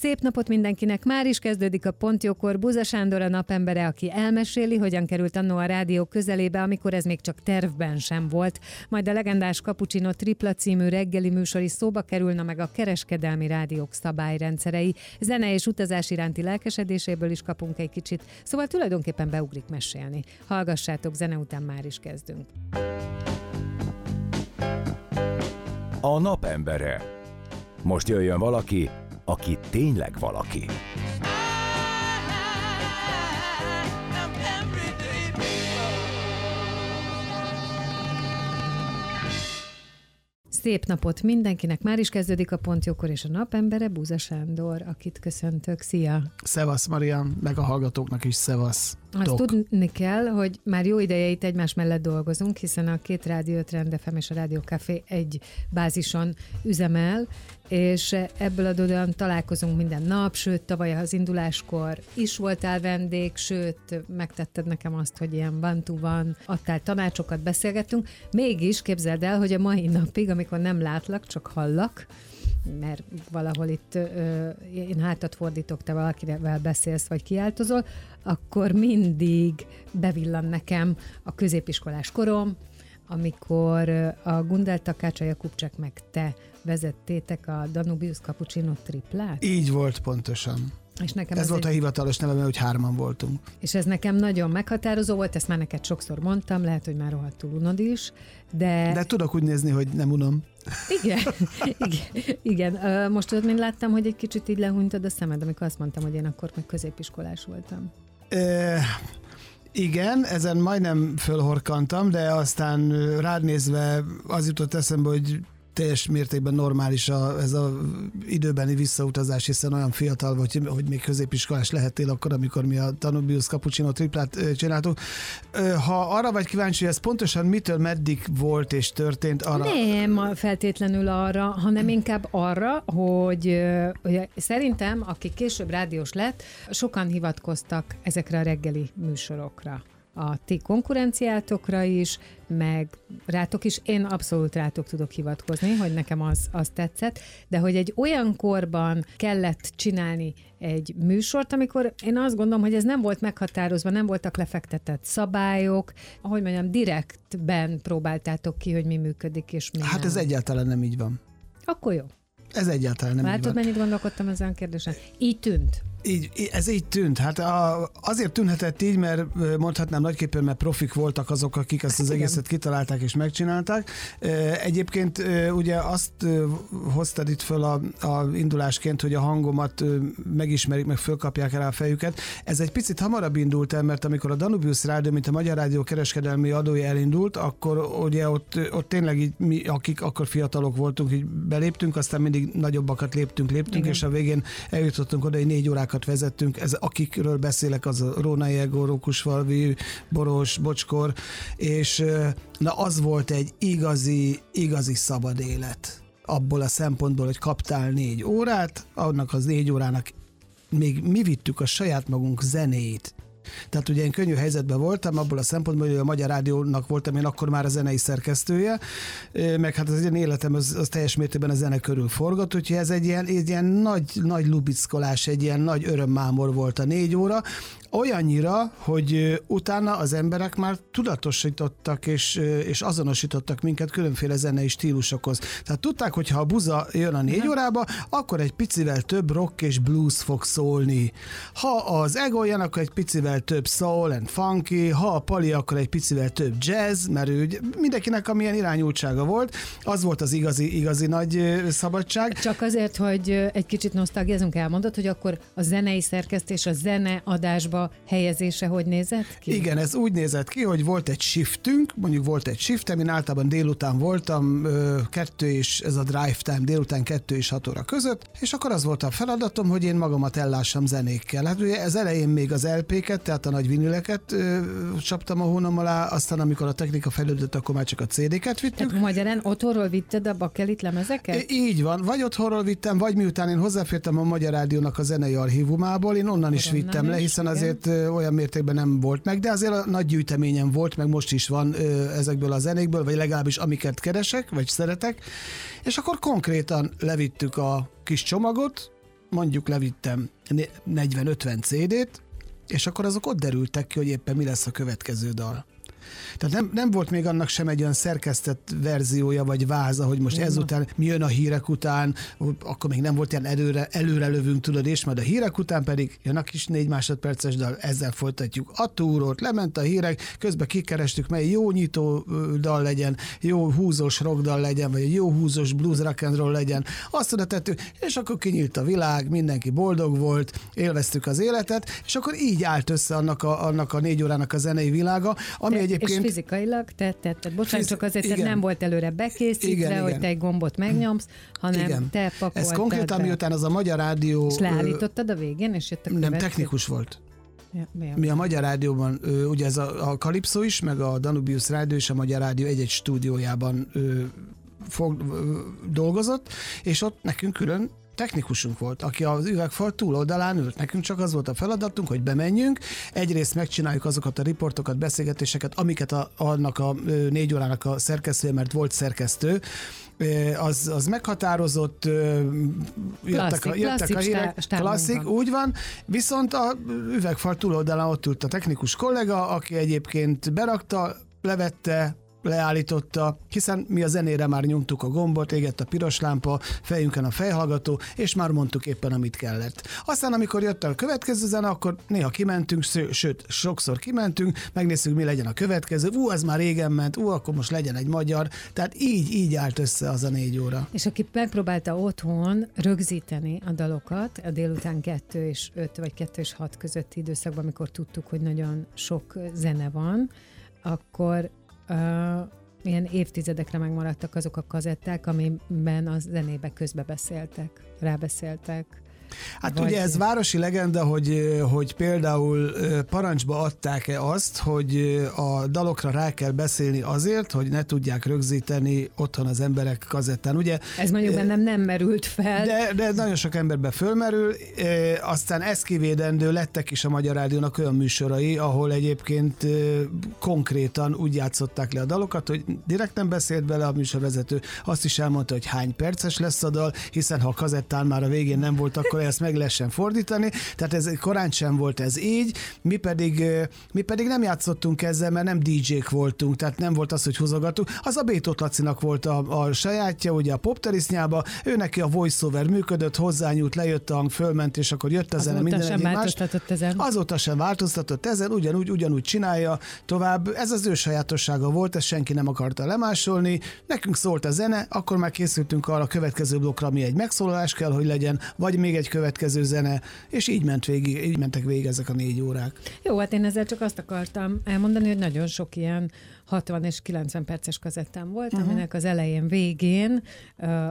Szép napot mindenkinek! Már is kezdődik a Pontjókor. Buza Sándor a napembere, aki elmeséli, hogyan került annó a rádió közelébe, amikor ez még csak tervben sem volt. Majd a legendás Cappuccino Tripla című reggeli műsor is szóba kerülna meg a kereskedelmi rádiók szabályrendszerei. Zene és utazás iránti lelkesedéséből is kapunk egy kicsit, szóval tulajdonképpen beugrik mesélni. Hallgassátok, zene után már is kezdünk. A napembere. Most jöjjön valaki, aki tényleg valaki. Szép napot mindenkinek! Már is kezdődik a Pontjókor és a napembere, Búza Sándor, akit köszöntök. Szia! Szevasz, Maria, meg a hallgatóknak is szevasz. Azt Tok. tudni kell, hogy már jó ideje itt egymás mellett dolgozunk, hiszen a két rádió, Trend FM és a Rádió Café egy bázison üzemel, és ebből adódóan találkozunk minden nap, sőt, tavaly az induláskor is voltál vendég, sőt, megtetted nekem azt, hogy ilyen bantu van, adtál tanácsokat, beszélgettünk. Mégis képzeld el, hogy a mai napig, amikor nem látlak, csak hallak, mert valahol itt ö, én hátat fordítok, te valakivel beszélsz, vagy kiáltozol, akkor mindig bevillan nekem a középiskolás korom, amikor a Gundel Takács, Jakubcsek meg te vezettétek a Danubius Cappuccino triplát. Így volt pontosan. És nekem Ez volt a egy, hivatalos neve, mert hogy hárman voltunk. és ez nekem nagyon meghatározó volt, ezt már neked sokszor mondtam, lehet, hogy már rohadtul unod is, de, De tudok úgy nézni, hogy nem unom. igen, igen, igen. Most tudod, mint láttam, hogy egy kicsit így lehúnytad a szemed, amikor azt mondtam, hogy én akkor meg középiskolás voltam. E, igen, ezen majdnem fölhorkantam, de aztán rád nézve az jutott eszembe, hogy teljes mértékben normális a, ez a időbeni visszautazás, hiszen olyan fiatal vagy, hogy még középiskolás lehettél akkor, amikor mi a Danubius Cappuccino triplát csináltuk. Ha arra vagy kíváncsi, hogy ez pontosan mitől meddig volt és történt, arra... Nem feltétlenül arra, hanem inkább arra, hogy, hogy szerintem, aki később rádiós lett, sokan hivatkoztak ezekre a reggeli műsorokra a ti konkurenciátokra is, meg rátok is. Én abszolút rátok tudok hivatkozni, hogy nekem az, az tetszett, de hogy egy olyan korban kellett csinálni egy műsort, amikor én azt gondolom, hogy ez nem volt meghatározva, nem voltak lefektetett szabályok, ahogy mondjam, direktben próbáltátok ki, hogy mi működik és mi Hát nem. ez egyáltalán nem így van. Akkor jó. Ez egyáltalán nem így Látod, van. mennyit gondolkodtam ezen a kérdésen? Így tűnt. Így, ez így tűnt. Hát a, azért tűnhetett így, mert mondhatnám nagyképpen, mert profik voltak azok, akik ezt az igen. egészet kitalálták és megcsinálták. Egyébként ugye azt hoztad itt föl a, a indulásként, hogy a hangomat megismerik, meg fölkapják rá a fejüket. Ez egy picit hamarabb indult el, mert amikor a Danubius Rádió, mint a Magyar Rádió kereskedelmi adója elindult, akkor ugye ott, ott tényleg így mi, akik akkor fiatalok voltunk, így beléptünk, aztán mindig nagyobbakat léptünk, léptünk, Igen. És a végén eljutottunk oda, hogy négy órákat vezettünk. Ez, akikről beszélek, az a Rónai Egó, Rókusfalvi, Boros, Bocskor, és na az volt egy igazi, igazi szabad élet. Abból a szempontból, hogy kaptál négy órát, annak az négy órának még mi vittük a saját magunk zenét. Tehát ugye én könnyű helyzetben voltam, abból a szempontból, hogy a Magyar Rádiónak voltam én akkor már a zenei szerkesztője, meg hát az én életem az, az teljes mértékben a zene körül forgott, úgyhogy ez egy ilyen, egy ilyen nagy, nagy lubickolás, egy ilyen nagy örömmámor volt a négy óra, olyannyira, hogy utána az emberek már tudatosítottak és, és azonosítottak minket különféle zenei stílusokhoz. Tehát tudták, hogy ha a buza jön a négy órába, akkor egy picivel több rock és blues fog szólni. Ha az ego jön, akkor egy picivel több soul and funky, ha a pali, akkor egy picivel több jazz, mert ő ugye mindenkinek amilyen irányultsága volt, az volt az igazi, igazi nagy szabadság. Csak azért, hogy egy kicsit nosztalgiázunk, elmondod, hogy akkor a zenei szerkesztés a zene adásba a helyezése hogy nézett ki? Igen, ez úgy nézett ki, hogy volt egy shiftünk, mondjuk volt egy shift, én általában délután voltam, kettő és ez a drive time délután kettő és hat óra között, és akkor az volt a feladatom, hogy én magamat ellássam zenékkel. Hát ugye ez elején még az LP-ket, tehát a nagy vinileket ö, csaptam a hónom alá, aztán amikor a technika fejlődött, akkor már csak a CD-ket vittük. Tehát magyarán otthonról vitted a bakelit lemezeket? Így van, vagy otthonról vittem, vagy miután én hozzáfértem a Magyar Rádiónak a zenei archívumából, én onnan is Onnan vittem is, le, hiszen igen. Azért olyan mértékben nem volt meg, de azért a nagy gyűjteményem volt, meg most is van ezekből a zenékből, vagy legalábbis amiket keresek, vagy szeretek, és akkor konkrétan levittük a kis csomagot, mondjuk levittem né- 40-50 CD-t, és akkor azok ott derültek ki, hogy éppen mi lesz a következő dal. Tehát nem, nem volt még annak sem egy olyan szerkesztett verziója, vagy váza, hogy most ezután mi jön a hírek után, akkor még nem volt ilyen előre, előre lövünk, tudod, és majd a hírek után pedig jön a kis négy másodperces dal, ezzel folytatjuk. A túrót, lement a hírek, közben kikerestük, mely jó nyitó dal legyen, jó húzós rock dal legyen, vagy jó húzós blues rock and roll legyen, azt oda tettük, és akkor kinyílt a világ, mindenki boldog volt, élveztük az életet, és akkor így állt össze annak a, annak a négy órának a zenei világa, ami Te- egyébként... És fizikailag te tetted. Bocsánat, Fiz- csak azért, hogy igen. nem volt előre bekészítve, Igen, hogy igen. te egy gombot megnyomsz, hanem Igen. te pakoltad Ez konkrétan miután az a Magyar Rádió... És leállítottad a végén, és jött a Nem, technikus volt. Ja, mi a- Mi a Magyar Rádióban, ö, ugye ez a, a Kalipszó is, meg a Danubius Rádió és a Magyar Rádió egy-egy stúdiójában ö, fog, ö, dolgozott, és ott nekünk külön technikusunk volt, aki az üvegfal túloldalán ült. Nekünk csak az volt a feladatunk, hogy bemenjünk, egyrészt megcsináljuk azokat a riportokat, beszélgetéseket, amiket a, annak a négy órának a szerkesztője, mert volt szerkesztő, az, az meghatározott, jöttek, a, jöttek a hírek, klasszik, úgy van, viszont a üvegfal túloldalán ott ült a technikus kollega, aki egyébként berakta, levette, leállította, hiszen mi a zenére már nyomtuk a gombot, égett a piros lámpa, fejünkön a fejhallgató, és már mondtuk éppen, amit kellett. Aztán, amikor jött a következő zene, akkor néha kimentünk, sző- sőt, sokszor kimentünk, megnézzük, mi legyen a következő. Ú, ez már régen ment, ú, akkor most legyen egy magyar. Tehát így, így állt össze az a négy óra. És aki megpróbálta otthon rögzíteni a dalokat a délután 2 és 5 vagy 2 és 6 közötti időszakban, amikor tudtuk, hogy nagyon sok zene van, akkor uh, ilyen évtizedekre megmaradtak azok a kazetták, amiben a zenébe közbe beszéltek, rábeszéltek. Hát Vagy- ugye ez városi legenda, hogy, hogy például parancsba adták-e azt, hogy a dalokra rá kell beszélni azért, hogy ne tudják rögzíteni otthon az emberek kazettán. Ugye Ez mondjuk bennem nem merült fel. de, de nagyon sok emberbe fölmerül, aztán ezt kivédendő lettek is a Magyar Rádiónak olyan műsorai, ahol egyébként konkrétan úgy játszották le a dalokat, hogy direkt nem beszélt bele a műsorvezető, azt is elmondta, hogy hány perces lesz a dal, hiszen ha a kazettán már a végén nem volt, akkor ezt meg lehessen fordítani, tehát ez korán sem volt ez így, mi pedig, mi pedig nem játszottunk ezzel, mert nem DJ-k voltunk, tehát nem volt az, hogy húzogattuk. Az a Bétót Lacinak volt a, a sajátja, ugye a popterisznyába, ő neki a voiceover működött, hozzányúlt, lejött a hang, fölment, és akkor jött a zene, Azóta minden sem változtatott ezen. Azóta sem változtatott ezen, ugyanúgy, ugyanúgy csinálja tovább. Ez az ő sajátossága volt, ezt senki nem akarta lemásolni. Nekünk szólt a zene, akkor már készültünk arra a következő blokkra, ami egy megszólalás kell, hogy legyen, vagy még egy következő zene, és így ment végig, így mentek végig ezek a négy órák. Jó, hát én ezzel csak azt akartam elmondani, hogy nagyon sok ilyen 60 és 90 perces kazettám volt, uh-huh. aminek az elején, végén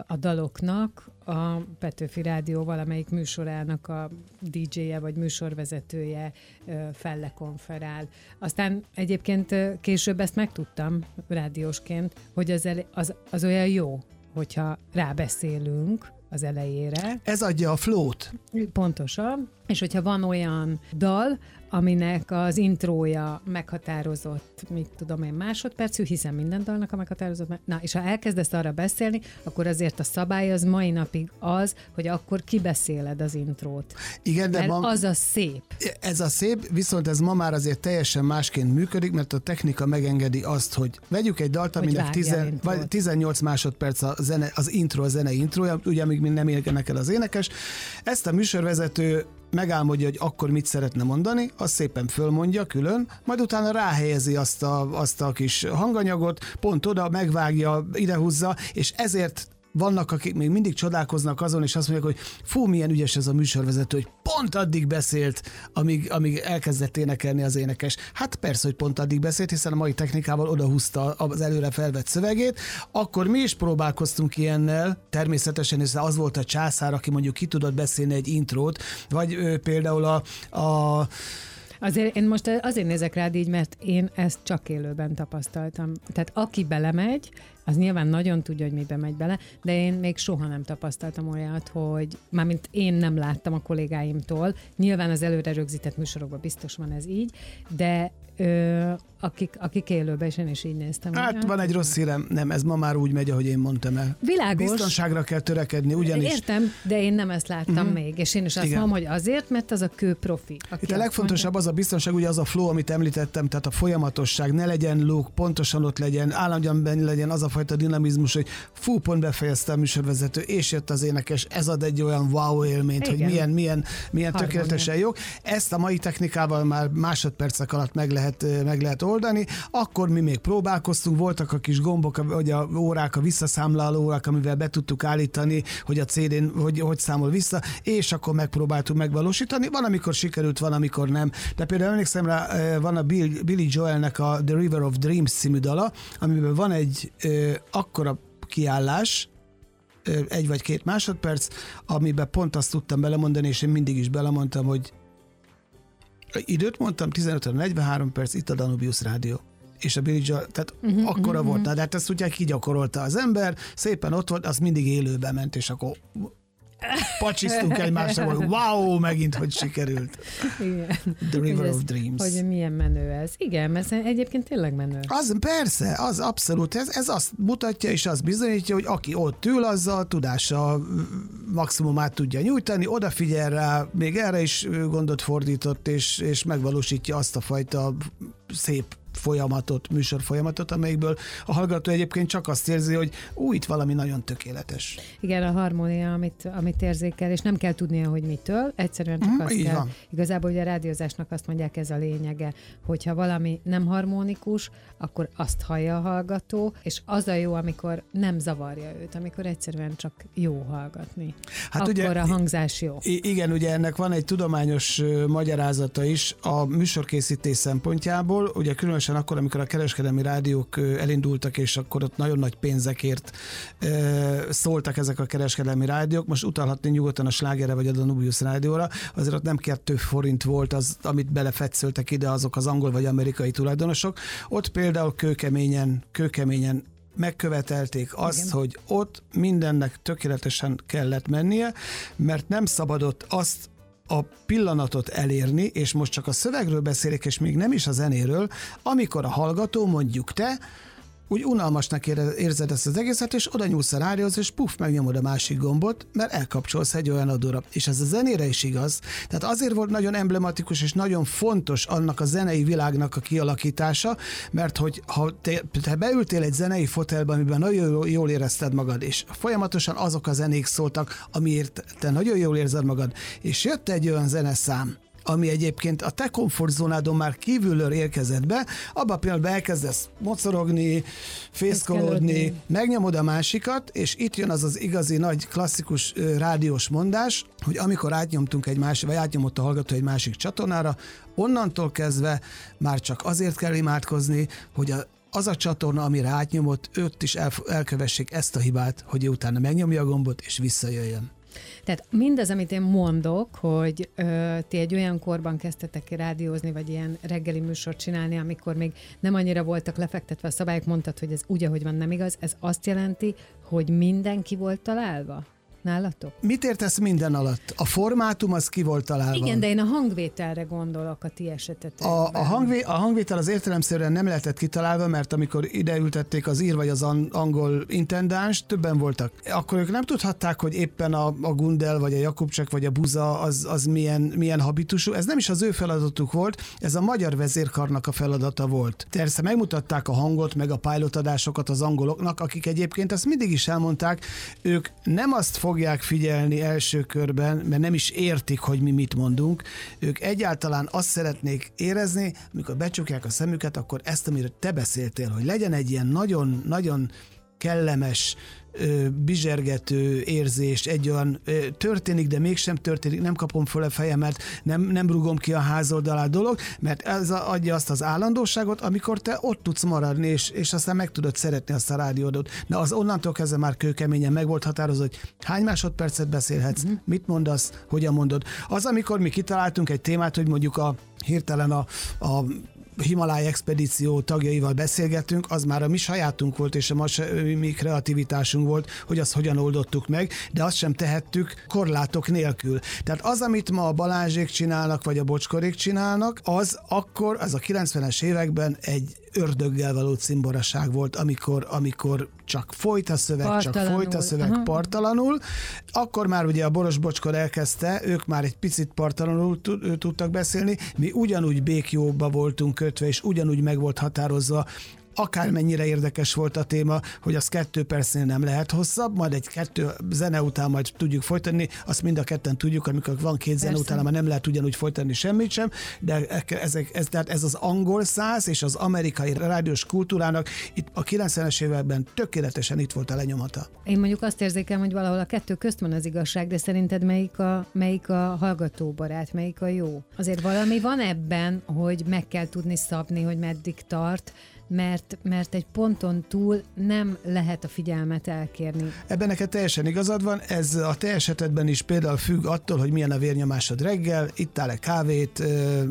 a daloknak a Petőfi Rádió valamelyik műsorának a DJ-je vagy műsorvezetője ö, fellekonferál. Aztán egyébként később ezt megtudtam rádiósként, hogy az, az, az olyan jó, hogyha rábeszélünk az elejére, Ez adja a flót. Pontosan. És hogyha van olyan dal, aminek az intrója meghatározott, mit tudom én, másodpercű, hiszen minden dalnak a meghatározott. Na, és ha elkezdesz arra beszélni, akkor azért a szabály az mai napig az, hogy akkor kibeszéled az intrót. Igen, de Mert ma... az a szép. Ez a szép, viszont ez ma már azért teljesen másként működik, mert a technika megengedi azt, hogy vegyük egy dalt, aminek vágjál 10, intrót. vagy 18 másodperc a zene, az intro, a zene introja, ugye amíg nem érkenek el az énekes. Ezt a műsorvezető megálmodja, hogy akkor mit szeretne mondani, azt szépen fölmondja külön, majd utána ráhelyezi azt a, azt a kis hanganyagot, pont oda, megvágja, idehúzza, és ezért vannak, akik még mindig csodálkoznak azon, és azt mondják, hogy fú, milyen ügyes ez a műsorvezető, hogy pont addig beszélt, amíg, amíg elkezdett énekelni az énekes. Hát persze, hogy pont addig beszélt, hiszen a mai technikával odahúzta az előre felvett szövegét. Akkor mi is próbálkoztunk ilyennel, természetesen, hiszen az volt a császár, aki mondjuk ki tudott beszélni egy intrót, vagy ő, például a, a Azért én most azért nézek rád így, mert én ezt csak élőben tapasztaltam. Tehát aki belemegy, az nyilván nagyon tudja, hogy mibe megy bele, de én még soha nem tapasztaltam olyat, hogy mármint én nem láttam a kollégáimtól, nyilván az előre rögzített műsorokban biztos van ez így, de ö, akik, akik élőben, és én is így néztem. Hát hogy, van egy rossz hírem, nem, ez ma már úgy megy, ahogy én mondtam el. Világos. Biztonságra kell törekedni, ugyanis. Értem, de én nem ezt láttam uh-huh. még, és én is azt Igen. mondom, hogy azért, mert az a kő profi. aki Itt a legfontosabb az a biztonság, ugye az a flow, amit említettem, tehát a folyamatosság, ne legyen lók, pontosan ott legyen, állandóan benne legyen az a fajta dinamizmus, hogy fú, pont befejezte a műsorvezető, és jött az énekes, ez ad egy olyan wow élményt, Igen. hogy milyen, milyen, milyen Harmónia. tökéletesen jó. Ezt a mai technikával már másodpercek alatt meg lehet, meg lehet oldani. Akkor mi még próbálkoztunk, voltak a kis gombok, vagy a órák, a visszaszámláló órák, amivel be tudtuk állítani, hogy a CD-n hogy, hogy számol vissza, és akkor megpróbáltuk megvalósítani. Van, amikor sikerült, van, amikor nem. De például emlékszem rá, van a Bill, Billy Joelnek a The River of Dreams című dala, amiben van egy ö, akkora kiállás, egy vagy két másodperc, amiben pont azt tudtam belemondani, és én mindig is belemondtam, hogy időt mondtam, 15 43 perc, itt a Danubius Rádió és a Billy Joel, tehát uh-huh, akkora uh-huh. volt. Na, de hát ezt ugye kigyakorolta az ember, szépen ott volt, az mindig élőbe ment, és akkor pacsisztunk egymásra, hogy wow, megint, hogy sikerült. Igen. The River Hogy ez- of Dreams. Hogy milyen menő ez. Igen, ez egyébként tényleg menő. Az persze, az abszolút, ez, ez azt mutatja és azt bizonyítja, hogy aki ott ül, azzal a tudása maximumát tudja nyújtani, odafigyel rá, még erre is gondot fordított, és, és megvalósítja azt a fajta szép folyamatot, műsor folyamatot, amelyikből a hallgató egyébként csak azt érzi, hogy ú, itt valami nagyon tökéletes. Igen, a harmónia, amit, amit érzékel, és nem kell tudnia, hogy mitől, egyszerűen csak Mhm, azt kell. van. Igazából ugye a rádiózásnak azt mondják, ez a lényege, hogyha valami nem harmonikus, akkor azt hallja a hallgató, és az a jó, amikor nem zavarja őt, amikor egyszerűen csak jó hallgatni. Hát akkor ugye- a hangzás jó. Igen, ugye ennek van egy tudományos magyarázata is a műsorkészítés szempontjából, ugye különösen akkor, amikor a kereskedelmi rádiók elindultak, és akkor ott nagyon nagy pénzekért szóltak ezek a kereskedelmi rádiók, most utalhatni nyugodtan a Slágerre vagy a Danubius rádióra, azért ott nem kettő forint volt az, amit belefetszöltek ide azok az angol vagy amerikai tulajdonosok. Ott például kőkeményen, kőkeményen megkövetelték azt, Igen. hogy ott mindennek tökéletesen kellett mennie, mert nem szabadott azt a pillanatot elérni, és most csak a szövegről beszélek, és még nem is a zenéről, amikor a hallgató, mondjuk te, úgy unalmasnak érzed ezt az egészet, és oda nyúlsz a rádióhoz, és puff, megnyomod a másik gombot, mert elkapcsolsz egy olyan adóra. És ez a zenére is igaz. Tehát azért volt nagyon emblematikus és nagyon fontos annak a zenei világnak a kialakítása, mert hogy ha te, te beültél egy zenei fotelbe, amiben nagyon jól érezted magad, és folyamatosan azok a zenék szóltak, amiért te nagyon jól érzed magad, és jött egy olyan zeneszám, ami egyébként a te komfortzónádon már kívülről érkezett be, abban a pillanatban elkezdesz mocorogni, fészkolódni, megnyomod a másikat, és itt jön az az igazi nagy klasszikus rádiós mondás, hogy amikor átnyomtunk egy másik, vagy átnyomott a hallgató egy másik csatornára, onnantól kezdve már csak azért kell imádkozni, hogy a az a csatorna, amire átnyomott, őt is el, elkövessék ezt a hibát, hogy utána megnyomja a gombot, és visszajöjjön. Tehát mindaz, amit én mondok, hogy ö, ti egy olyan korban kezdtetek rádiózni, vagy ilyen reggeli műsort csinálni, amikor még nem annyira voltak lefektetve a szabályok, mondtad, hogy ez úgy, ahogy van, nem igaz, ez azt jelenti, hogy mindenki volt találva nálatok? Mit értesz minden alatt? A formátum az ki volt találva. Igen, de én a hangvételre gondolok a ti esetetekben. A, a, hangvé, a hangvétel az értelemszerűen nem lehetett kitalálva, mert amikor ideültették az ír vagy az an, angol intendáns, többen voltak. Akkor ők nem tudhatták, hogy éppen a, a Gundel, vagy a Jakubcsek, vagy a Buza az, az milyen, milyen habitusú. Ez nem is az ő feladatuk volt, ez a magyar vezérkarnak a feladata volt. Persze megmutatták a hangot, meg a pilotadásokat az angoloknak, akik egyébként ezt mindig is elmondták, ők nem azt fogják figyelni első körben, mert nem is értik, hogy mi mit mondunk. Ők egyáltalán azt szeretnék érezni, amikor becsukják a szemüket, akkor ezt, amiről te beszéltél, hogy legyen egy ilyen nagyon, nagyon kellemes, bizsergető érzést, egy olyan történik, de mégsem történik, nem kapom föl a fejemet, nem, nem rugom ki a házoldalá dolog, mert ez adja azt az állandóságot, amikor te ott tudsz maradni, és, és aztán meg tudod szeretni azt a rádiódot. De az onnantól kezdve már kőkeményen meg volt határozva, hogy hány másodpercet beszélhetsz, uh-huh. mit mondasz, hogyan mondod. Az, amikor mi kitaláltunk egy témát, hogy mondjuk a hirtelen a, a Himaláj expedíció tagjaival beszélgettünk, az már a mi sajátunk volt, és a mi kreativitásunk volt, hogy azt hogyan oldottuk meg, de azt sem tehettük korlátok nélkül. Tehát az, amit ma a Balázsék csinálnak, vagy a Bocskorék csinálnak, az akkor, az a 90-es években egy ördöggel való cimboraság volt, amikor, amikor csak folyt a szöveg, csak Partalanul. folyt a szöveg Aha. partalanul. Akkor már ugye a Boros Bocskor elkezdte, ők már egy picit partalanul tudtak beszélni, mi ugyanúgy békjóba voltunk kötve, és ugyanúgy meg volt határozva, akármennyire érdekes volt a téma, hogy az kettő percnél nem lehet hosszabb, majd egy kettő zene után majd tudjuk folytatni, azt mind a ketten tudjuk, amikor van két zene Persze. után, már nem lehet ugyanúgy folytatni semmit sem, de e- ezek, ez, tehát ez az angol száz és az amerikai rádiós kultúrának itt a 90-es években tökéletesen itt volt a lenyomata. Én mondjuk azt érzékelem, hogy valahol a kettő közt van az igazság, de szerinted melyik a, melyik a hallgatóbarát, melyik a jó? Azért valami van ebben, hogy meg kell tudni szabni, hogy meddig tart, mert, mert egy ponton túl nem lehet a figyelmet elkérni. Ebben neked teljesen igazad van, ez a te esetedben is például függ attól, hogy milyen a vérnyomásod reggel, ittál-e kávét,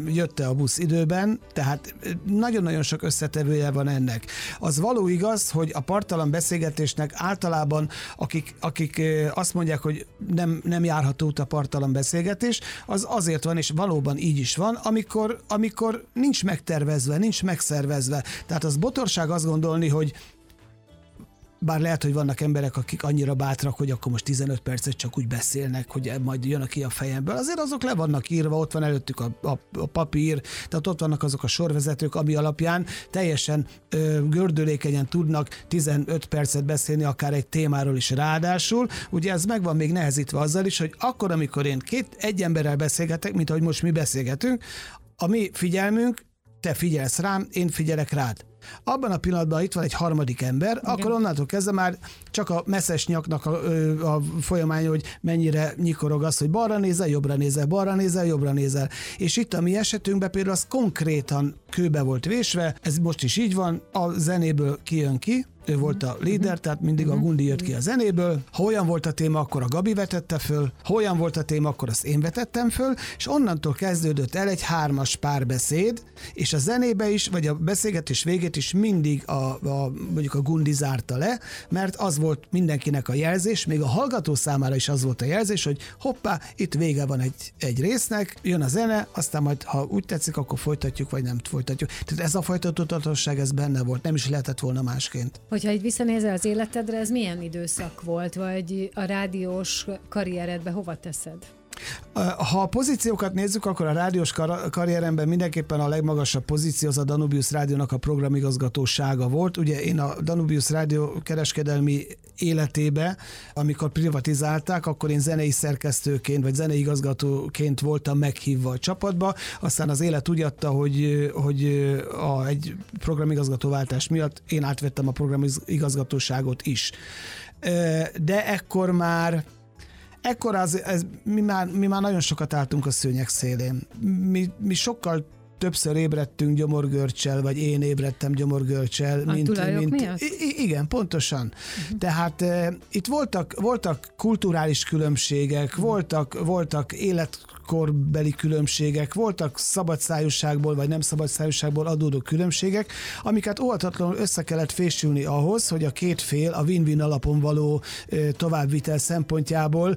jött-e a busz időben, tehát nagyon-nagyon sok összetevője van ennek. Az való igaz, hogy a partalan beszélgetésnek általában, akik, akik azt mondják, hogy nem, nem járható út a partalan beszélgetés, az azért van, és valóban így is van, amikor, amikor nincs megtervezve, nincs megszervezve. Tehát az botorság azt gondolni, hogy bár lehet, hogy vannak emberek, akik annyira bátrak, hogy akkor most 15 percet csak úgy beszélnek, hogy majd jön ki a fejemből. Azért azok le vannak írva, ott van előttük a, a, a papír, tehát ott vannak azok a sorvezetők, ami alapján teljesen ö, gördülékenyen tudnak 15 percet beszélni akár egy témáról is ráadásul. Ugye ez meg van még nehezítve azzal is, hogy akkor, amikor én két, egy emberrel beszélgetek, mint ahogy most mi beszélgetünk, a mi figyelmünk, te figyelsz rám, én figyelek rád. Abban a pillanatban itt van egy harmadik ember, Igen. akkor onnantól kezdve már csak a messzes nyaknak a, a folyamány, hogy mennyire nyikorog az, hogy balra nézel, jobbra nézel, balra nézel, jobbra nézel. És itt a mi esetünkben például az konkrétan kőbe volt vésve, ez most is így van, a zenéből kijön ki, ő volt a líder, tehát mindig a Gundi jött ki a zenéből. Ha olyan volt a téma, akkor a Gabi vetette föl, ha olyan volt a téma, akkor azt én vetettem föl, és onnantól kezdődött el egy hármas párbeszéd, és a zenébe is, vagy a beszélgetés végét is mindig a, a mondjuk a Gundi zárta le, mert az volt mindenkinek a jelzés, még a hallgató számára is az volt a jelzés, hogy hoppá, itt vége van egy, egy résznek, jön a zene, aztán majd, ha úgy tetszik, akkor folytatjuk, vagy nem folytatjuk. Tehát ez a folytatótatosság, ez benne volt, nem is lehetett volna másként. Hogyha így visszanézel az életedre, ez milyen időszak volt, vagy a rádiós karrieredbe hova teszed? Ha a pozíciókat nézzük, akkor a rádiós kar- karrieremben mindenképpen a legmagasabb pozíció az a Danubius Rádiónak a programigazgatósága volt. Ugye én a Danubius Rádió kereskedelmi életébe, amikor privatizálták, akkor én zenei szerkesztőként vagy zenei igazgatóként voltam meghívva a csapatba, aztán az élet úgy adta, hogy, hogy a, egy programigazgatóváltás miatt én átvettem a programigazgatóságot is. De ekkor már Ekkor az, ez, mi, már, mi már nagyon sokat álltunk a szőnyek szélén. Mi, mi sokkal többször ébredtünk gyomorgörcsel, vagy én ébredtem gyomorgörcsel. A tulajok mint, miatt? I- igen, pontosan. Uh-huh. Tehát e, itt voltak, voltak kulturális különbségek, uh-huh. voltak, voltak életkorbeli különbségek, voltak szabadszájúságból vagy nem szabadszájúságból adódó különbségek, amiket óhatatlanul össze kellett fésülni ahhoz, hogy a két fél a win-win alapon való továbbvitel szempontjából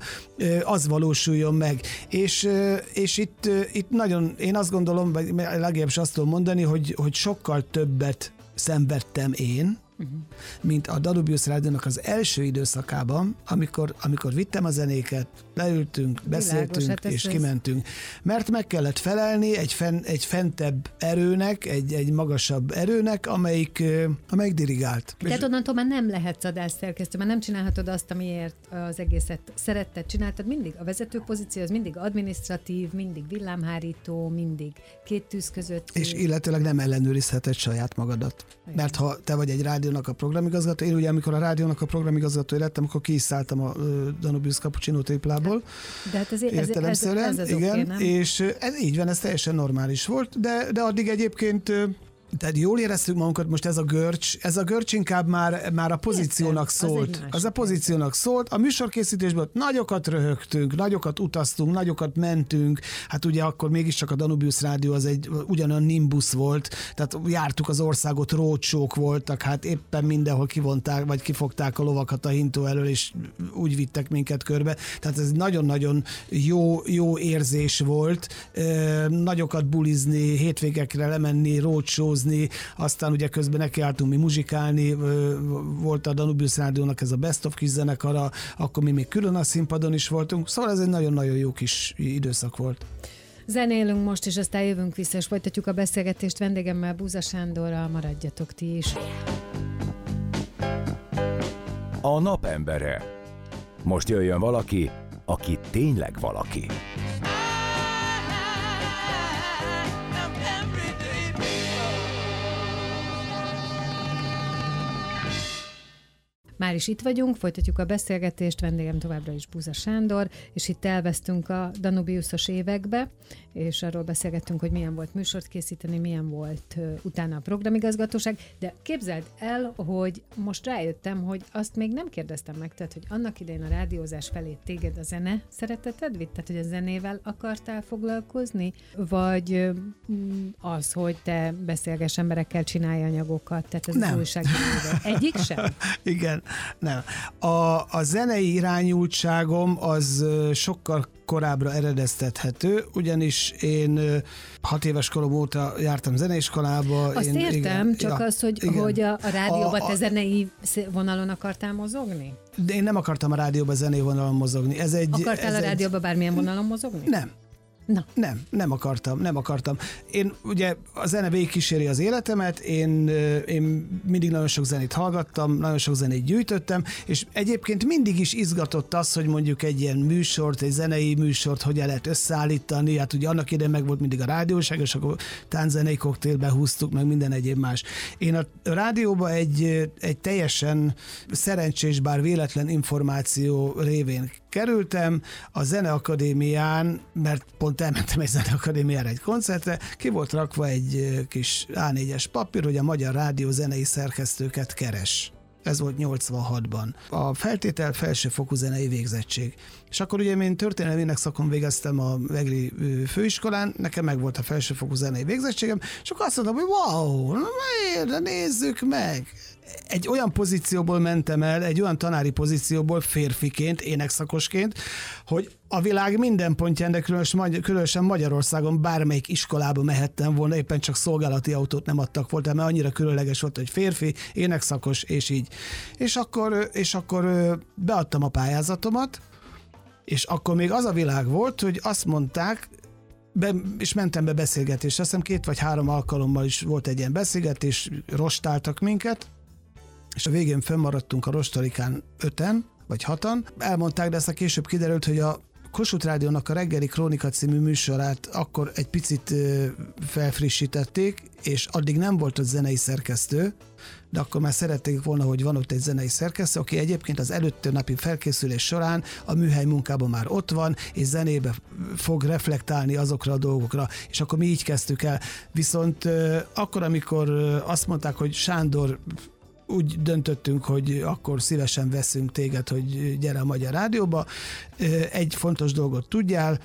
az valósuljon meg. És, és itt, itt nagyon, én azt gondolom, vagy legalábbis azt tudom mondani, hogy, hogy sokkal többet szenvedtem én, uh-huh. mint a Danubius Rádiónak az első időszakában, amikor, amikor vittem a zenéket, leültünk, beszéltünk Világos, hát és ez- kimentünk. Mert meg kellett felelni egy, fen, egy fentebb erőnek, egy, egy magasabb erőnek, amelyik, amelyik dirigált. Tehát onnantól már nem lehetsz adásszerkesztő, már nem csinálhatod azt, amiért az egészet szeretted, csináltad. Mindig a vezető pozíció az mindig administratív, mindig villámhárító, mindig két tűz között. és illetőleg nem ellenőrizheted saját magadat. Igen. Mert ha te vagy egy rádiónak rádiónak a programigazgató. Én ugye, amikor a rádiónak a programigazgatója lettem, akkor ki is szálltam a Danubius Cappuccino triplából. De hát ez, ez, ez, ez az igen, oké, nem? és ez így van, ez teljesen normális volt, de, de addig egyébként tehát jól éreztük magunkat, most ez a görcs, ez a görcs inkább már, már a pozíciónak Értem, az szólt. Az, másik a pozíciónak szólt. A műsorkészítésben nagyokat röhögtünk, nagyokat utaztunk, nagyokat mentünk. Hát ugye akkor mégiscsak a Danubius Rádió az egy ugyanolyan nimbus volt, tehát jártuk az országot, rócsók voltak, hát éppen mindenhol kivonták, vagy kifogták a lovakat a hintó elől, és úgy vittek minket körbe. Tehát ez nagyon-nagyon jó, jó érzés volt. Nagyokat bulizni, hétvégekre lemenni, rócsózni, aztán ugye közben nekiálltunk mi muzsikálni, volt a Danubius Rádiónak ez a Best of kis zenekara, akkor mi még külön a színpadon is voltunk, szóval ez egy nagyon-nagyon jó kis időszak volt. Zenélünk most, és aztán jövünk vissza, és folytatjuk a beszélgetést vendégemmel, Búza Sándorral, maradjatok ti is. A napembere. Most jöjjön valaki, aki tényleg valaki. Már is itt vagyunk, folytatjuk a beszélgetést, vendégem továbbra is Búza Sándor, és itt elvesztünk a Danubiusos évekbe, és arról beszélgettünk, hogy milyen volt műsort készíteni, milyen volt uh, utána a programigazgatóság, de képzeld el, hogy most rájöttem, hogy azt még nem kérdeztem meg, tehát, hogy annak idején a rádiózás felé téged a zene szereteted vitt, tehát, hogy a zenével akartál foglalkozni, vagy uh, az, hogy te beszélges emberekkel csinálj anyagokat, tehát ez Nem. az újságíróval. Egyik sem? Igen, nem. A, a zenei irányultságom az sokkal korábbra eredeztethető, ugyanis én hat éves korom óta jártam zeneiskolába. Azt én, értem, csak ja, az, hogy, igen. hogy a, a rádióban A- te a- zenei szé- vonalon akartál mozogni? De én nem akartam a rádióba zenei vonalon mozogni. Ez egy, Akartál ez a egy- rádióban bármilyen vonalon mozogni? Nem. Na. Nem, nem akartam, nem akartam. Én ugye a zene végigkíséri az életemet, én, én mindig nagyon sok zenét hallgattam, nagyon sok zenét gyűjtöttem, és egyébként mindig is izgatott az, hogy mondjuk egy ilyen műsort, egy zenei műsort hogyan lehet összeállítani, hát ugye annak idején meg volt mindig a rádióság, és akkor tánzenei koktélbe húztuk, meg minden egyéb más. Én a rádióba egy, egy teljesen szerencsés, bár véletlen információ révén kerültem a Zeneakadémián, mert pont elmentem egy Zeneakadémiára egy koncertre, ki volt rakva egy kis A4-es papír, hogy a Magyar Rádió zenei szerkesztőket keres. Ez volt 86-ban. A feltétel felsőfokú zenei végzettség. És akkor ugye én történelmének szakon végeztem a Vegli főiskolán, nekem meg volt a felsőfokú zenei végzettségem, és akkor azt mondtam, hogy wow, na miért, nézzük meg egy olyan pozícióból mentem el, egy olyan tanári pozícióból férfiként, énekszakosként, hogy a világ minden pontján, de különösen Magyarországon bármelyik iskolába mehettem volna, éppen csak szolgálati autót nem adtak volna, mert annyira különleges volt, hogy férfi, énekszakos, és így. És akkor, és akkor beadtam a pályázatomat, és akkor még az a világ volt, hogy azt mondták, be, és mentem be beszélgetésre, azt hiszem két vagy három alkalommal is volt egy ilyen beszélgetés, rostáltak minket, és a végén fönnmaradtunk a rostalikán öten, vagy hatan. Elmondták, de aztán később kiderült, hogy a Kossuth Rádiónak a reggeli Krónika című műsorát akkor egy picit felfrissítették, és addig nem volt ott zenei szerkesztő, de akkor már szerették volna, hogy van ott egy zenei szerkesztő, aki egyébként az előtte napi felkészülés során a műhely munkában már ott van, és zenébe fog reflektálni azokra a dolgokra, és akkor mi így kezdtük el. Viszont akkor, amikor azt mondták, hogy Sándor úgy döntöttünk, hogy akkor szívesen veszünk téged, hogy gyere a Magyar Rádióba. Egy fontos dolgot tudjál,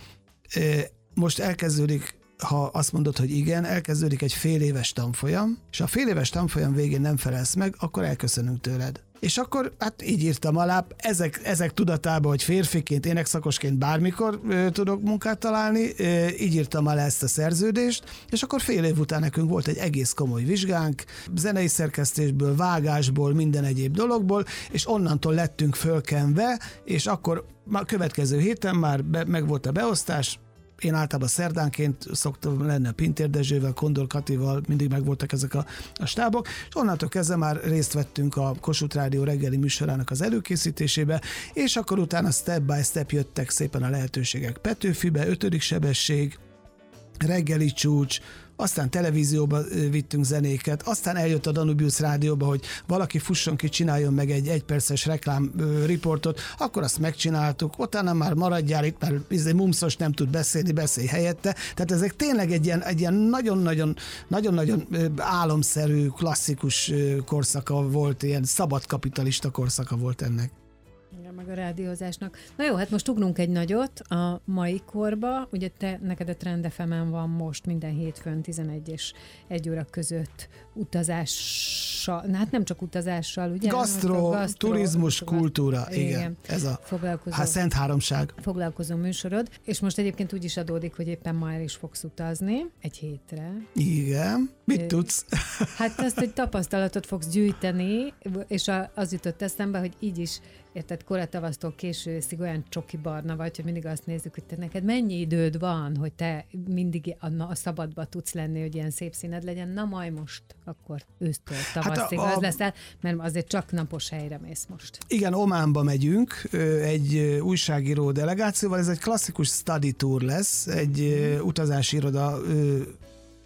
most elkezdődik ha azt mondod, hogy igen, elkezdődik egy fél éves tanfolyam, és a fél éves tanfolyam végén nem felelsz meg, akkor elköszönünk tőled. És akkor hát így írtam alá, ezek, ezek tudatában, hogy férfiként, énekszakosként bármikor ö, tudok munkát találni, ö, így írtam alá ezt a szerződést, és akkor fél év után nekünk volt egy egész komoly vizsgánk, zenei szerkesztésből, vágásból, minden egyéb dologból, és onnantól lettünk fölkenve, és akkor már következő héten már be, meg volt a beosztás, én általában szerdánként szoktam lenni a Pintér Dezsővel, Kondor Katival, mindig megvoltak ezek a, a stábok, és onnantól kezdve már részt vettünk a Kossuth Rádió reggeli műsorának az előkészítésébe, és akkor utána step by step jöttek szépen a lehetőségek. Petőfibe, ötödik sebesség, reggeli csúcs, aztán televízióba vittünk zenéket, aztán eljött a Danubius rádióba, hogy valaki fusson ki, csináljon meg egy egyperces reklám riportot, akkor azt megcsináltuk, utána már maradjál itt, mert izé mumszos nem tud beszélni, beszélj helyette. Tehát ezek tényleg egy ilyen, egy ilyen nagyon-nagyon, nagyon-nagyon álomszerű, klasszikus korszaka volt, ilyen szabad kapitalista korszaka volt ennek. Meg a rádiózásnak. Na jó, hát most ugrunk egy nagyot a mai korba. Ugye te, neked a Trend fm van most minden hétfőn 11 és 1 óra között utazással, hát nem csak utazással, ugye? Gasztro, hanem a turizmus, gasztro- kultúra, igen. igen. Ez a Foglalkozó, hát szent háromság. foglalkozó műsorod, és most egyébként úgy is adódik, hogy éppen ma el is fogsz utazni egy hétre. Igen. Mit Ö, tudsz? Hát azt, hogy tapasztalatot fogsz gyűjteni, és a, az jutott eszembe, hogy így is, érted, koratavasztól késő őszig olyan csoki barna vagy, hogy mindig azt nézzük, hogy te neked mennyi időd van, hogy te mindig a, a szabadba tudsz lenni, hogy ilyen szép színed legyen. Na majd most, akkor ősztől tavaszig a- az leszel, mert azért csak napos helyre mész most. Igen, Ománba megyünk, egy újságíró delegációval, ez egy klasszikus study tour lesz, egy ö, utazási iroda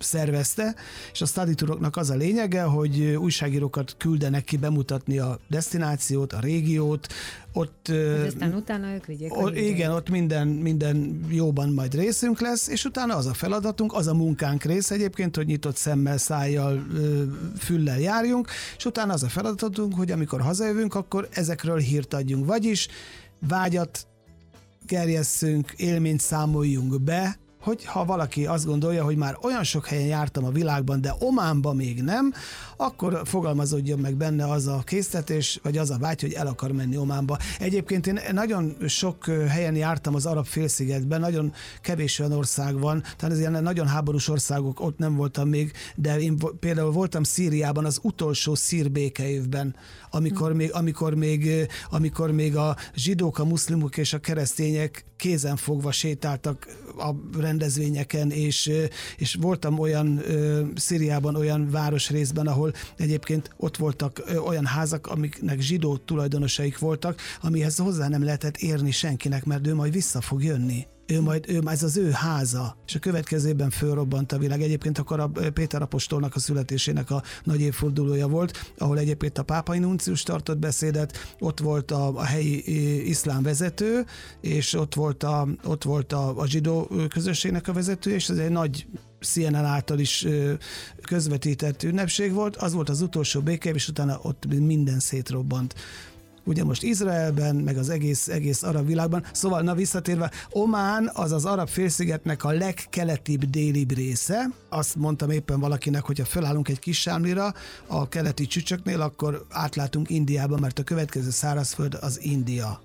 szervezte, és a study touroknak az a lényege, hogy újságírókat küldenek ki bemutatni a destinációt, a régiót, ott Hogy aztán utána ők vigyék O, igen, ott minden, minden jóban majd részünk lesz, és utána az a feladatunk, az a munkánk rész egyébként, hogy nyitott szemmel, szájjal, füllel járjunk, és utána az a feladatunk, hogy amikor hazajövünk, akkor ezekről hírt adjunk. Vagyis vágyat gerjesszünk, élményt számoljunk be, hogy ha valaki azt gondolja, hogy már olyan sok helyen jártam a világban, de Ománban még nem, akkor fogalmazódjon meg benne az a késztetés, vagy az a vágy, hogy el akar menni Ománba. Egyébként én nagyon sok helyen jártam az arab félszigetben, nagyon kevés olyan ország van, tehát ez ilyen nagyon háborús országok, ott nem voltam még, de én például voltam Szíriában az utolsó szír békeévben, amikor még, amikor még, amikor még a zsidók, a muszlimok és a keresztények kézen fogva sétáltak a rendezvényeken, és, és voltam olyan Szíriában, olyan városrészben, ahol egyébként ott voltak olyan házak, amiknek zsidó tulajdonosaik voltak, amihez hozzá nem lehetett érni senkinek, mert ő majd vissza fog jönni. Ő majd, ő, ez az ő háza, és a következőben fölrobbant a világ. Egyébként akkor a Péter Apostolnak a születésének a nagy évfordulója volt, ahol egyébként a pápai nuncius tartott beszédet, ott volt a, a helyi iszlám vezető, és ott volt a, ott volt a, a zsidó közösségnek a vezető, és ez egy nagy CNN által is közvetített ünnepség volt, az volt az utolsó béke, és utána ott minden szétrobbant ugye most Izraelben, meg az egész, egész arab világban. Szóval, na visszatérve, Omán az az arab félszigetnek a legkeletibb délibb része. Azt mondtam éppen valakinek, hogyha fölállunk egy kis sámlira a keleti csücsöknél, akkor átlátunk Indiába, mert a következő szárazföld az India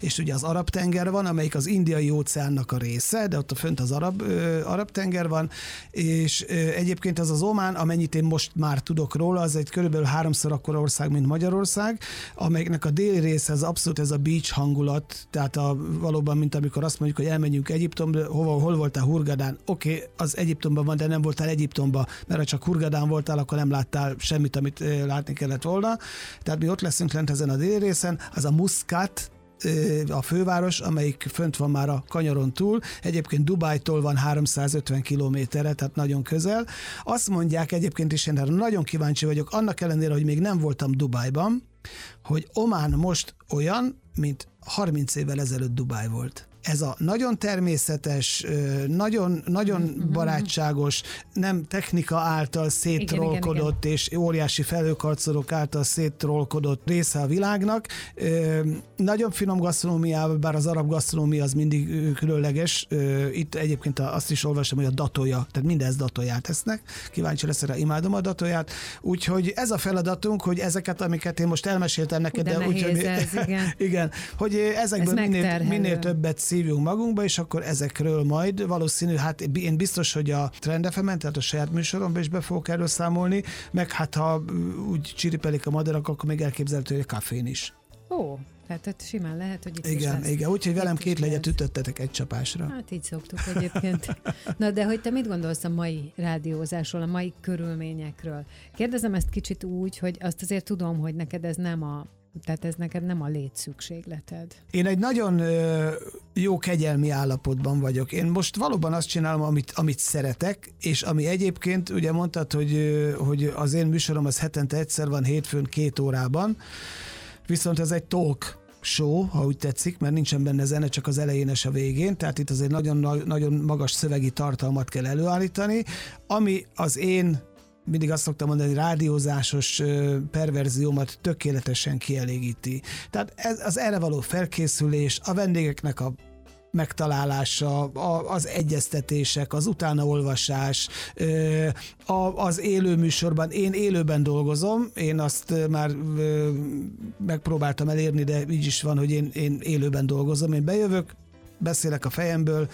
és ugye az arab tenger van, amelyik az indiai óceánnak a része, de ott a fönt az arab, ö, arab tenger van, és ö, egyébként az az Omán, amennyit én most már tudok róla, az egy körülbelül háromszor akkora ország, mint Magyarország, amelyiknek a déli része az abszolút ez a beach hangulat, tehát a, valóban, mint amikor azt mondjuk, hogy elmenjünk Egyiptomba, hova, hol voltál Hurgadán? Oké, okay, az Egyiptomban van, de nem voltál Egyiptomba, mert ha csak Hurgadán voltál, akkor nem láttál semmit, amit látni kellett volna. Tehát mi ott leszünk lent ezen a déli részen, az a Muscat, a főváros, amelyik fönt van már a kanyaron túl. Egyébként Dubájtól van 350 kilométerre, tehát nagyon közel. Azt mondják egyébként is, én nagyon kíváncsi vagyok, annak ellenére, hogy még nem voltam Dubájban, hogy Omán most olyan, mint 30 évvel ezelőtt Dubáj volt. Ez a nagyon természetes, nagyon, nagyon barátságos, nem technika által széttrollkodott és óriási felőkarcolók által széttrollkodott része a világnak. Nagyon finom gasztronómiával, bár az arab gasztronómia az mindig különleges. Itt egyébként azt is olvasom, hogy a datója, tehát mindez datóját esznek. Kíváncsi leszek rá, imádom a datóját. Úgyhogy ez a feladatunk, hogy ezeket, amiket én most elmeséltem neked, de úgy, nehéz hogy- ez, igen. igen, hogy ezekből Ez minél, minél többet szívjunk magunkba, és akkor ezekről majd valószínű, hát én biztos, hogy a Trend fm tehát a saját műsoromban is be fogok erről számolni, meg hát ha úgy csiripelik a madarak, akkor még elképzelhető, hogy a kafén is. Ó, tehát ott simán lehet, hogy itt is Igen, lesz. igen, úgyhogy velem is két legyet ütöttetek egy csapásra. Hát így szoktuk egyébként. Na de hogy te mit gondolsz a mai rádiózásról, a mai körülményekről? Kérdezem ezt kicsit úgy, hogy azt azért tudom, hogy neked ez nem a Tehát ez neked nem a létszükségleted. Én egy nagyon jó kegyelmi állapotban vagyok. Én most valóban azt csinálom, amit, amit szeretek, és ami egyébként, ugye mondtad, hogy, hogy az én műsorom az hetente egyszer van, hétfőn két órában, viszont ez egy talk show, ha úgy tetszik, mert nincsen benne zene, csak az elején és a végén, tehát itt azért nagyon, nagyon magas szövegi tartalmat kell előállítani, ami az én mindig azt szoktam mondani, hogy rádiózásos perverziómat tökéletesen kielégíti. Tehát ez, az erre való felkészülés, a vendégeknek a megtalálása, az egyeztetések, az utánaolvasás, az élő műsorban. Én élőben dolgozom, én azt már megpróbáltam elérni, de így is van, hogy én, én élőben dolgozom. Én bejövök, beszélek a fejemből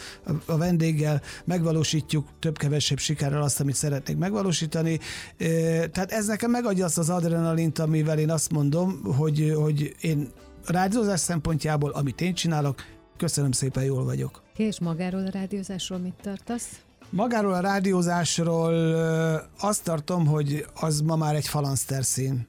a vendéggel, megvalósítjuk több-kevesebb sikerrel azt, amit szeretnék megvalósítani. Tehát ez nekem megadja azt az adrenalint, amivel én azt mondom, hogy, hogy én rádiózás szempontjából, amit én csinálok, köszönöm szépen, jól vagyok. És magáról a rádiózásról mit tartasz? Magáról a rádiózásról azt tartom, hogy az ma már egy falanszter szín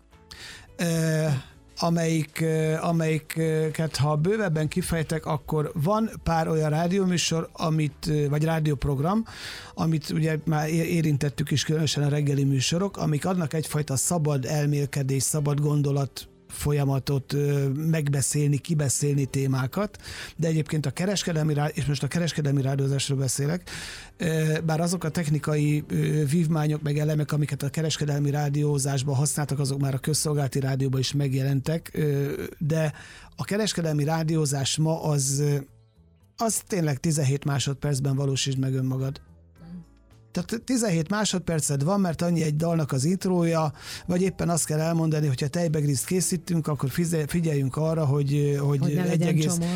amelyik, amelyiket ha bővebben kifejtek, akkor van pár olyan rádióműsor, amit, vagy rádióprogram, amit ugye már érintettük is különösen a reggeli műsorok, amik adnak egyfajta szabad elmélkedés, szabad gondolat folyamatot megbeszélni, kibeszélni témákat, de egyébként a kereskedelmi, és most a kereskedelmi rádiózásról beszélek, bár azok a technikai vívmányok, meg elemek, amiket a kereskedelmi rádiózásban használtak, azok már a közszolgálati rádióban is megjelentek, de a kereskedelmi rádiózás ma az, az tényleg 17 másodpercben valósítsd meg önmagad. Tehát 17 másodperced van, mert annyi egy dalnak az intrója, vagy éppen azt kell elmondani, hogyha tejbegriszt készítünk, akkor figyeljünk arra, hogy, hogy, hogy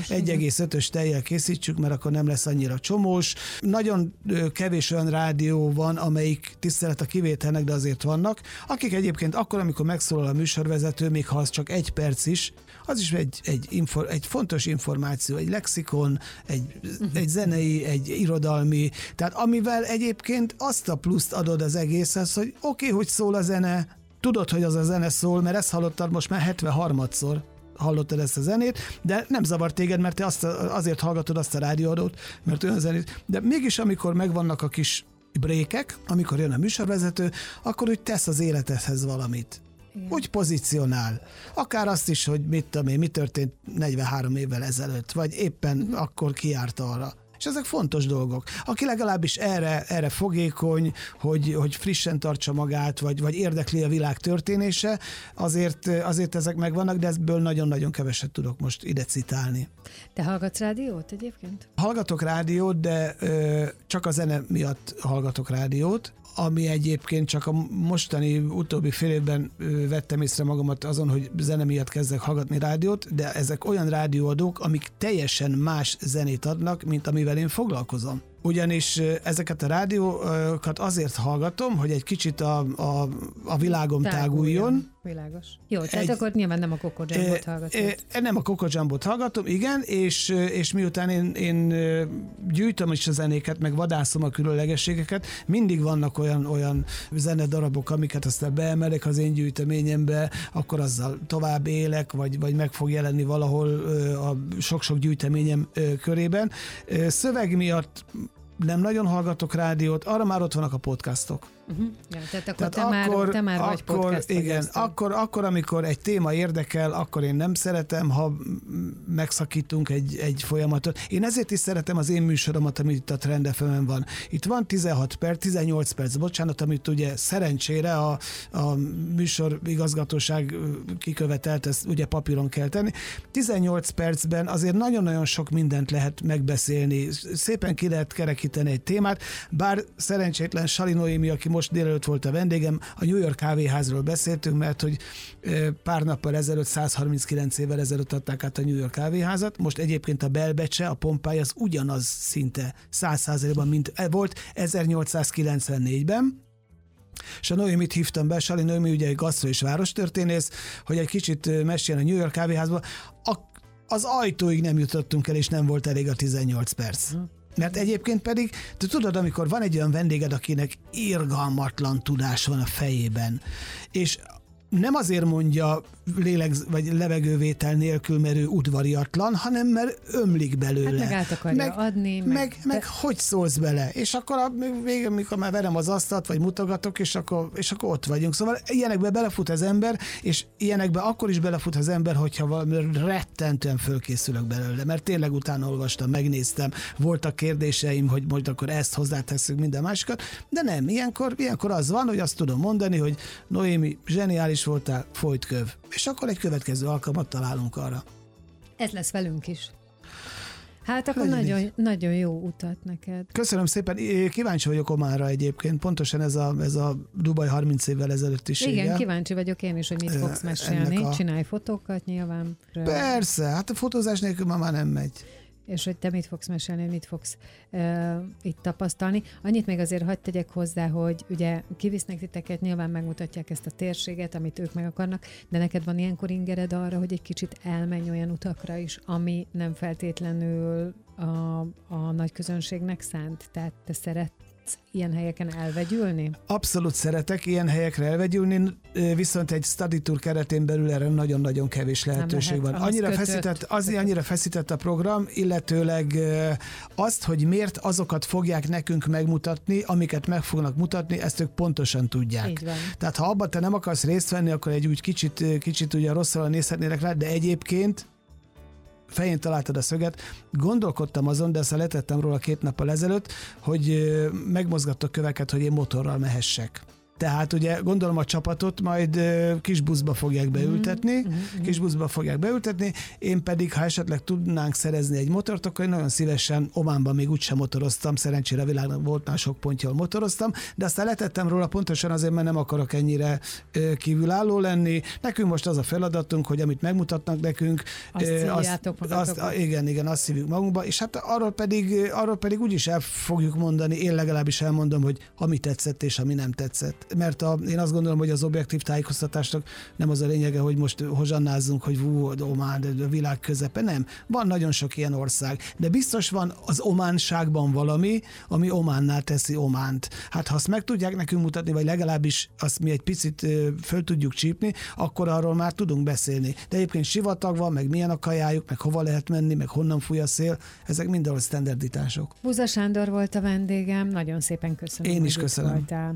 1,5-ös tejjel készítsük, mert akkor nem lesz annyira csomós. Nagyon kevés olyan rádió van, amelyik tisztelet a kivételnek, de azért vannak, akik egyébként akkor, amikor megszólal a műsorvezető, még ha az csak egy perc is, az is egy, egy, infor, egy fontos információ, egy lexikon, egy, uh-huh. egy zenei, egy irodalmi, tehát amivel egyébként azt a pluszt adod az egészhez, hogy oké, okay, hogy szól a zene, tudod, hogy az a zene szól, mert ezt hallottad most már 73-szor hallottad ezt a zenét, de nem zavar téged, mert te azt a, azért hallgatod azt a rádióadót, mert olyan zenét, de mégis amikor megvannak a kis brékek, amikor jön a műsorvezető, akkor úgy tesz az életedhez valamit. Úgy pozícionál. Akár azt is, hogy mit tudom én, mi történt 43 évvel ezelőtt, vagy éppen akkor kiárt arra. És ezek fontos dolgok. Aki legalábbis erre, erre fogékony, hogy, hogy frissen tartsa magát, vagy, vagy érdekli a világ történése, azért, azért ezek megvannak, de ebből nagyon-nagyon keveset tudok most ide citálni. Te hallgatsz rádiót egyébként? Hallgatok rádiót, de ö, csak a zene miatt hallgatok rádiót ami egyébként csak a mostani utóbbi fél évben vettem észre magamat azon, hogy zene miatt kezdek hallgatni rádiót, de ezek olyan rádióadók, amik teljesen más zenét adnak, mint amivel én foglalkozom ugyanis ezeket a rádiókat azért hallgatom, hogy egy kicsit a, a, a világom táguljon. táguljon. Világos. Jó, tehát egy, akkor nyilván nem a Coco Jambot hallgatom. Nem a Coco Jambot hallgatom, igen, és, és miután én, én gyűjtöm is a zenéket, meg vadászom a különlegességeket, mindig vannak olyan, olyan zenedarabok, amiket aztán beemelek az én gyűjteményembe, akkor azzal tovább élek, vagy, vagy meg fog jelenni valahol a sok-sok gyűjteményem körében. Szöveg miatt nem nagyon hallgatok rádiót, arra már ott vannak a podcastok. Uh-huh. Ja, tehát akkor tehát te, akkor, már, te már vagy akkor, igen, akkor, akkor, amikor egy téma érdekel, akkor én nem szeretem, ha megszakítunk egy, egy folyamatot. Én ezért is szeretem az én műsoromat, amit itt a Trend fm van. Itt van 16 perc, 18 perc, bocsánat, amit ugye szerencsére a, a műsor igazgatóság kikövetelt, ezt ugye papíron kell tenni. 18 percben azért nagyon-nagyon sok mindent lehet megbeszélni. Szépen ki lehet kerekíteni egy témát, bár szerencsétlen Salinoémi, aki most délelőtt volt a vendégem, a New York kávéházról beszéltünk, mert hogy pár nappal ezelőtt, 139 évvel ezelőtt adták át a New York kávéházat, most egyébként a belbecse, a pompája az ugyanaz szinte 100%-ban, mint e, volt 1894-ben, és a Noémit hívtam be, Sali Noémi ugye egy gasztro és várostörténész, hogy egy kicsit meséljen a New York kávéházba. Az ajtóig nem jutottunk el, és nem volt elég a 18 perc. Mert egyébként pedig, te tudod, amikor van egy olyan vendéged, akinek irgalmatlan tudás van a fejében, és nem azért mondja léleg vagy levegővétel nélkül, mert ő udvariatlan, hanem mert ömlik belőle. Hát meg át akarja meg, adni. Meg, meg, meg hogy szólsz bele? És akkor a végén, mikor már verem az asztalt, vagy mutogatok, és akkor, és akkor ott vagyunk. Szóval ilyenekbe belefut az ember, és ilyenekbe akkor is belefut az ember, hogyha valami rettentően fölkészülök belőle. Mert tényleg utána olvastam, megnéztem, voltak kérdéseim, hogy majd akkor ezt hozzátesszük minden másikat, de nem, ilyenkor, ilyenkor az van, hogy azt tudom mondani, hogy Noémi, zseniális voltál, folyt köv. És akkor egy következő alkalmat találunk arra. Ez lesz velünk is. Hát akkor Legyen nagyon, így. nagyon jó utat neked. Köszönöm szépen, kíváncsi vagyok Ománra egyébként, pontosan ez a, ez a Dubaj 30 évvel ezelőttisége. Igen, kíváncsi vagyok én is, hogy mit fogsz mesélni. a- Csinálj fotókat nyilván. Persze, hát a fotózás nélkül ma már nem megy. És hogy te mit fogsz mesélni, mit fogsz uh, itt tapasztalni. Annyit még azért hagyd tegyek hozzá, hogy ugye kivisznek titeket, nyilván megmutatják ezt a térséget, amit ők meg akarnak, de neked van ilyenkor ingered arra, hogy egy kicsit elmenj olyan utakra is, ami nem feltétlenül a, a nagy közönségnek szánt. Tehát te szeretsz ilyen helyeken elvegyülni? Abszolút szeretek ilyen helyekre elvegyülni, viszont egy study tour keretén belül erre nagyon-nagyon kevés lehetőség lehet, van. Annyira kötött. feszített, az, annyira feszített a program, illetőleg azt, hogy miért azokat fogják nekünk megmutatni, amiket meg fognak mutatni, ezt ők pontosan tudják. Tehát ha abban te nem akarsz részt venni, akkor egy úgy kicsit, kicsit ugye rosszul nézhetnének rá, de egyébként fején találtad a szöget. Gondolkodtam azon, de ezt letettem róla két nappal ezelőtt, hogy ö, megmozgattok köveket, hogy én motorral mehessek. Tehát ugye gondolom a csapatot majd kis buszba fogják beültetni, mm-hmm. kis buszba fogják beültetni, én pedig, ha esetleg tudnánk szerezni egy motort, akkor én nagyon szívesen Ománban még úgysem motoroztam, szerencsére a világnak volt már sok pontja, motoroztam, de aztán letettem róla pontosan azért, mert nem akarok ennyire kívülálló lenni. Nekünk most az a feladatunk, hogy amit megmutatnak nekünk, Azt magatokba. azt, igen, igen, azt szívjuk magunkba, és hát arról pedig, arról pedig úgyis el fogjuk mondani, én legalábbis elmondom, hogy ami tetszett és ami nem tetszett. Mert a, én azt gondolom, hogy az objektív tájékoztatásnak nem az a lényege, hogy most hozsannázzunk, hogy vú, Omán, de a világ közepe, nem. Van nagyon sok ilyen ország, de biztos van az ománságban valami, ami Ománnál teszi Ománt. Hát ha azt meg tudják nekünk mutatni, vagy legalábbis azt mi egy picit föl tudjuk csípni, akkor arról már tudunk beszélni. De egyébként sivatag van, meg milyen a kajájuk, meg hova lehet menni, meg honnan fúj a szél, ezek mindenhol standarditások. Buza Sándor volt a vendégem, nagyon szépen köszönöm, Én is köszönöm. voltál.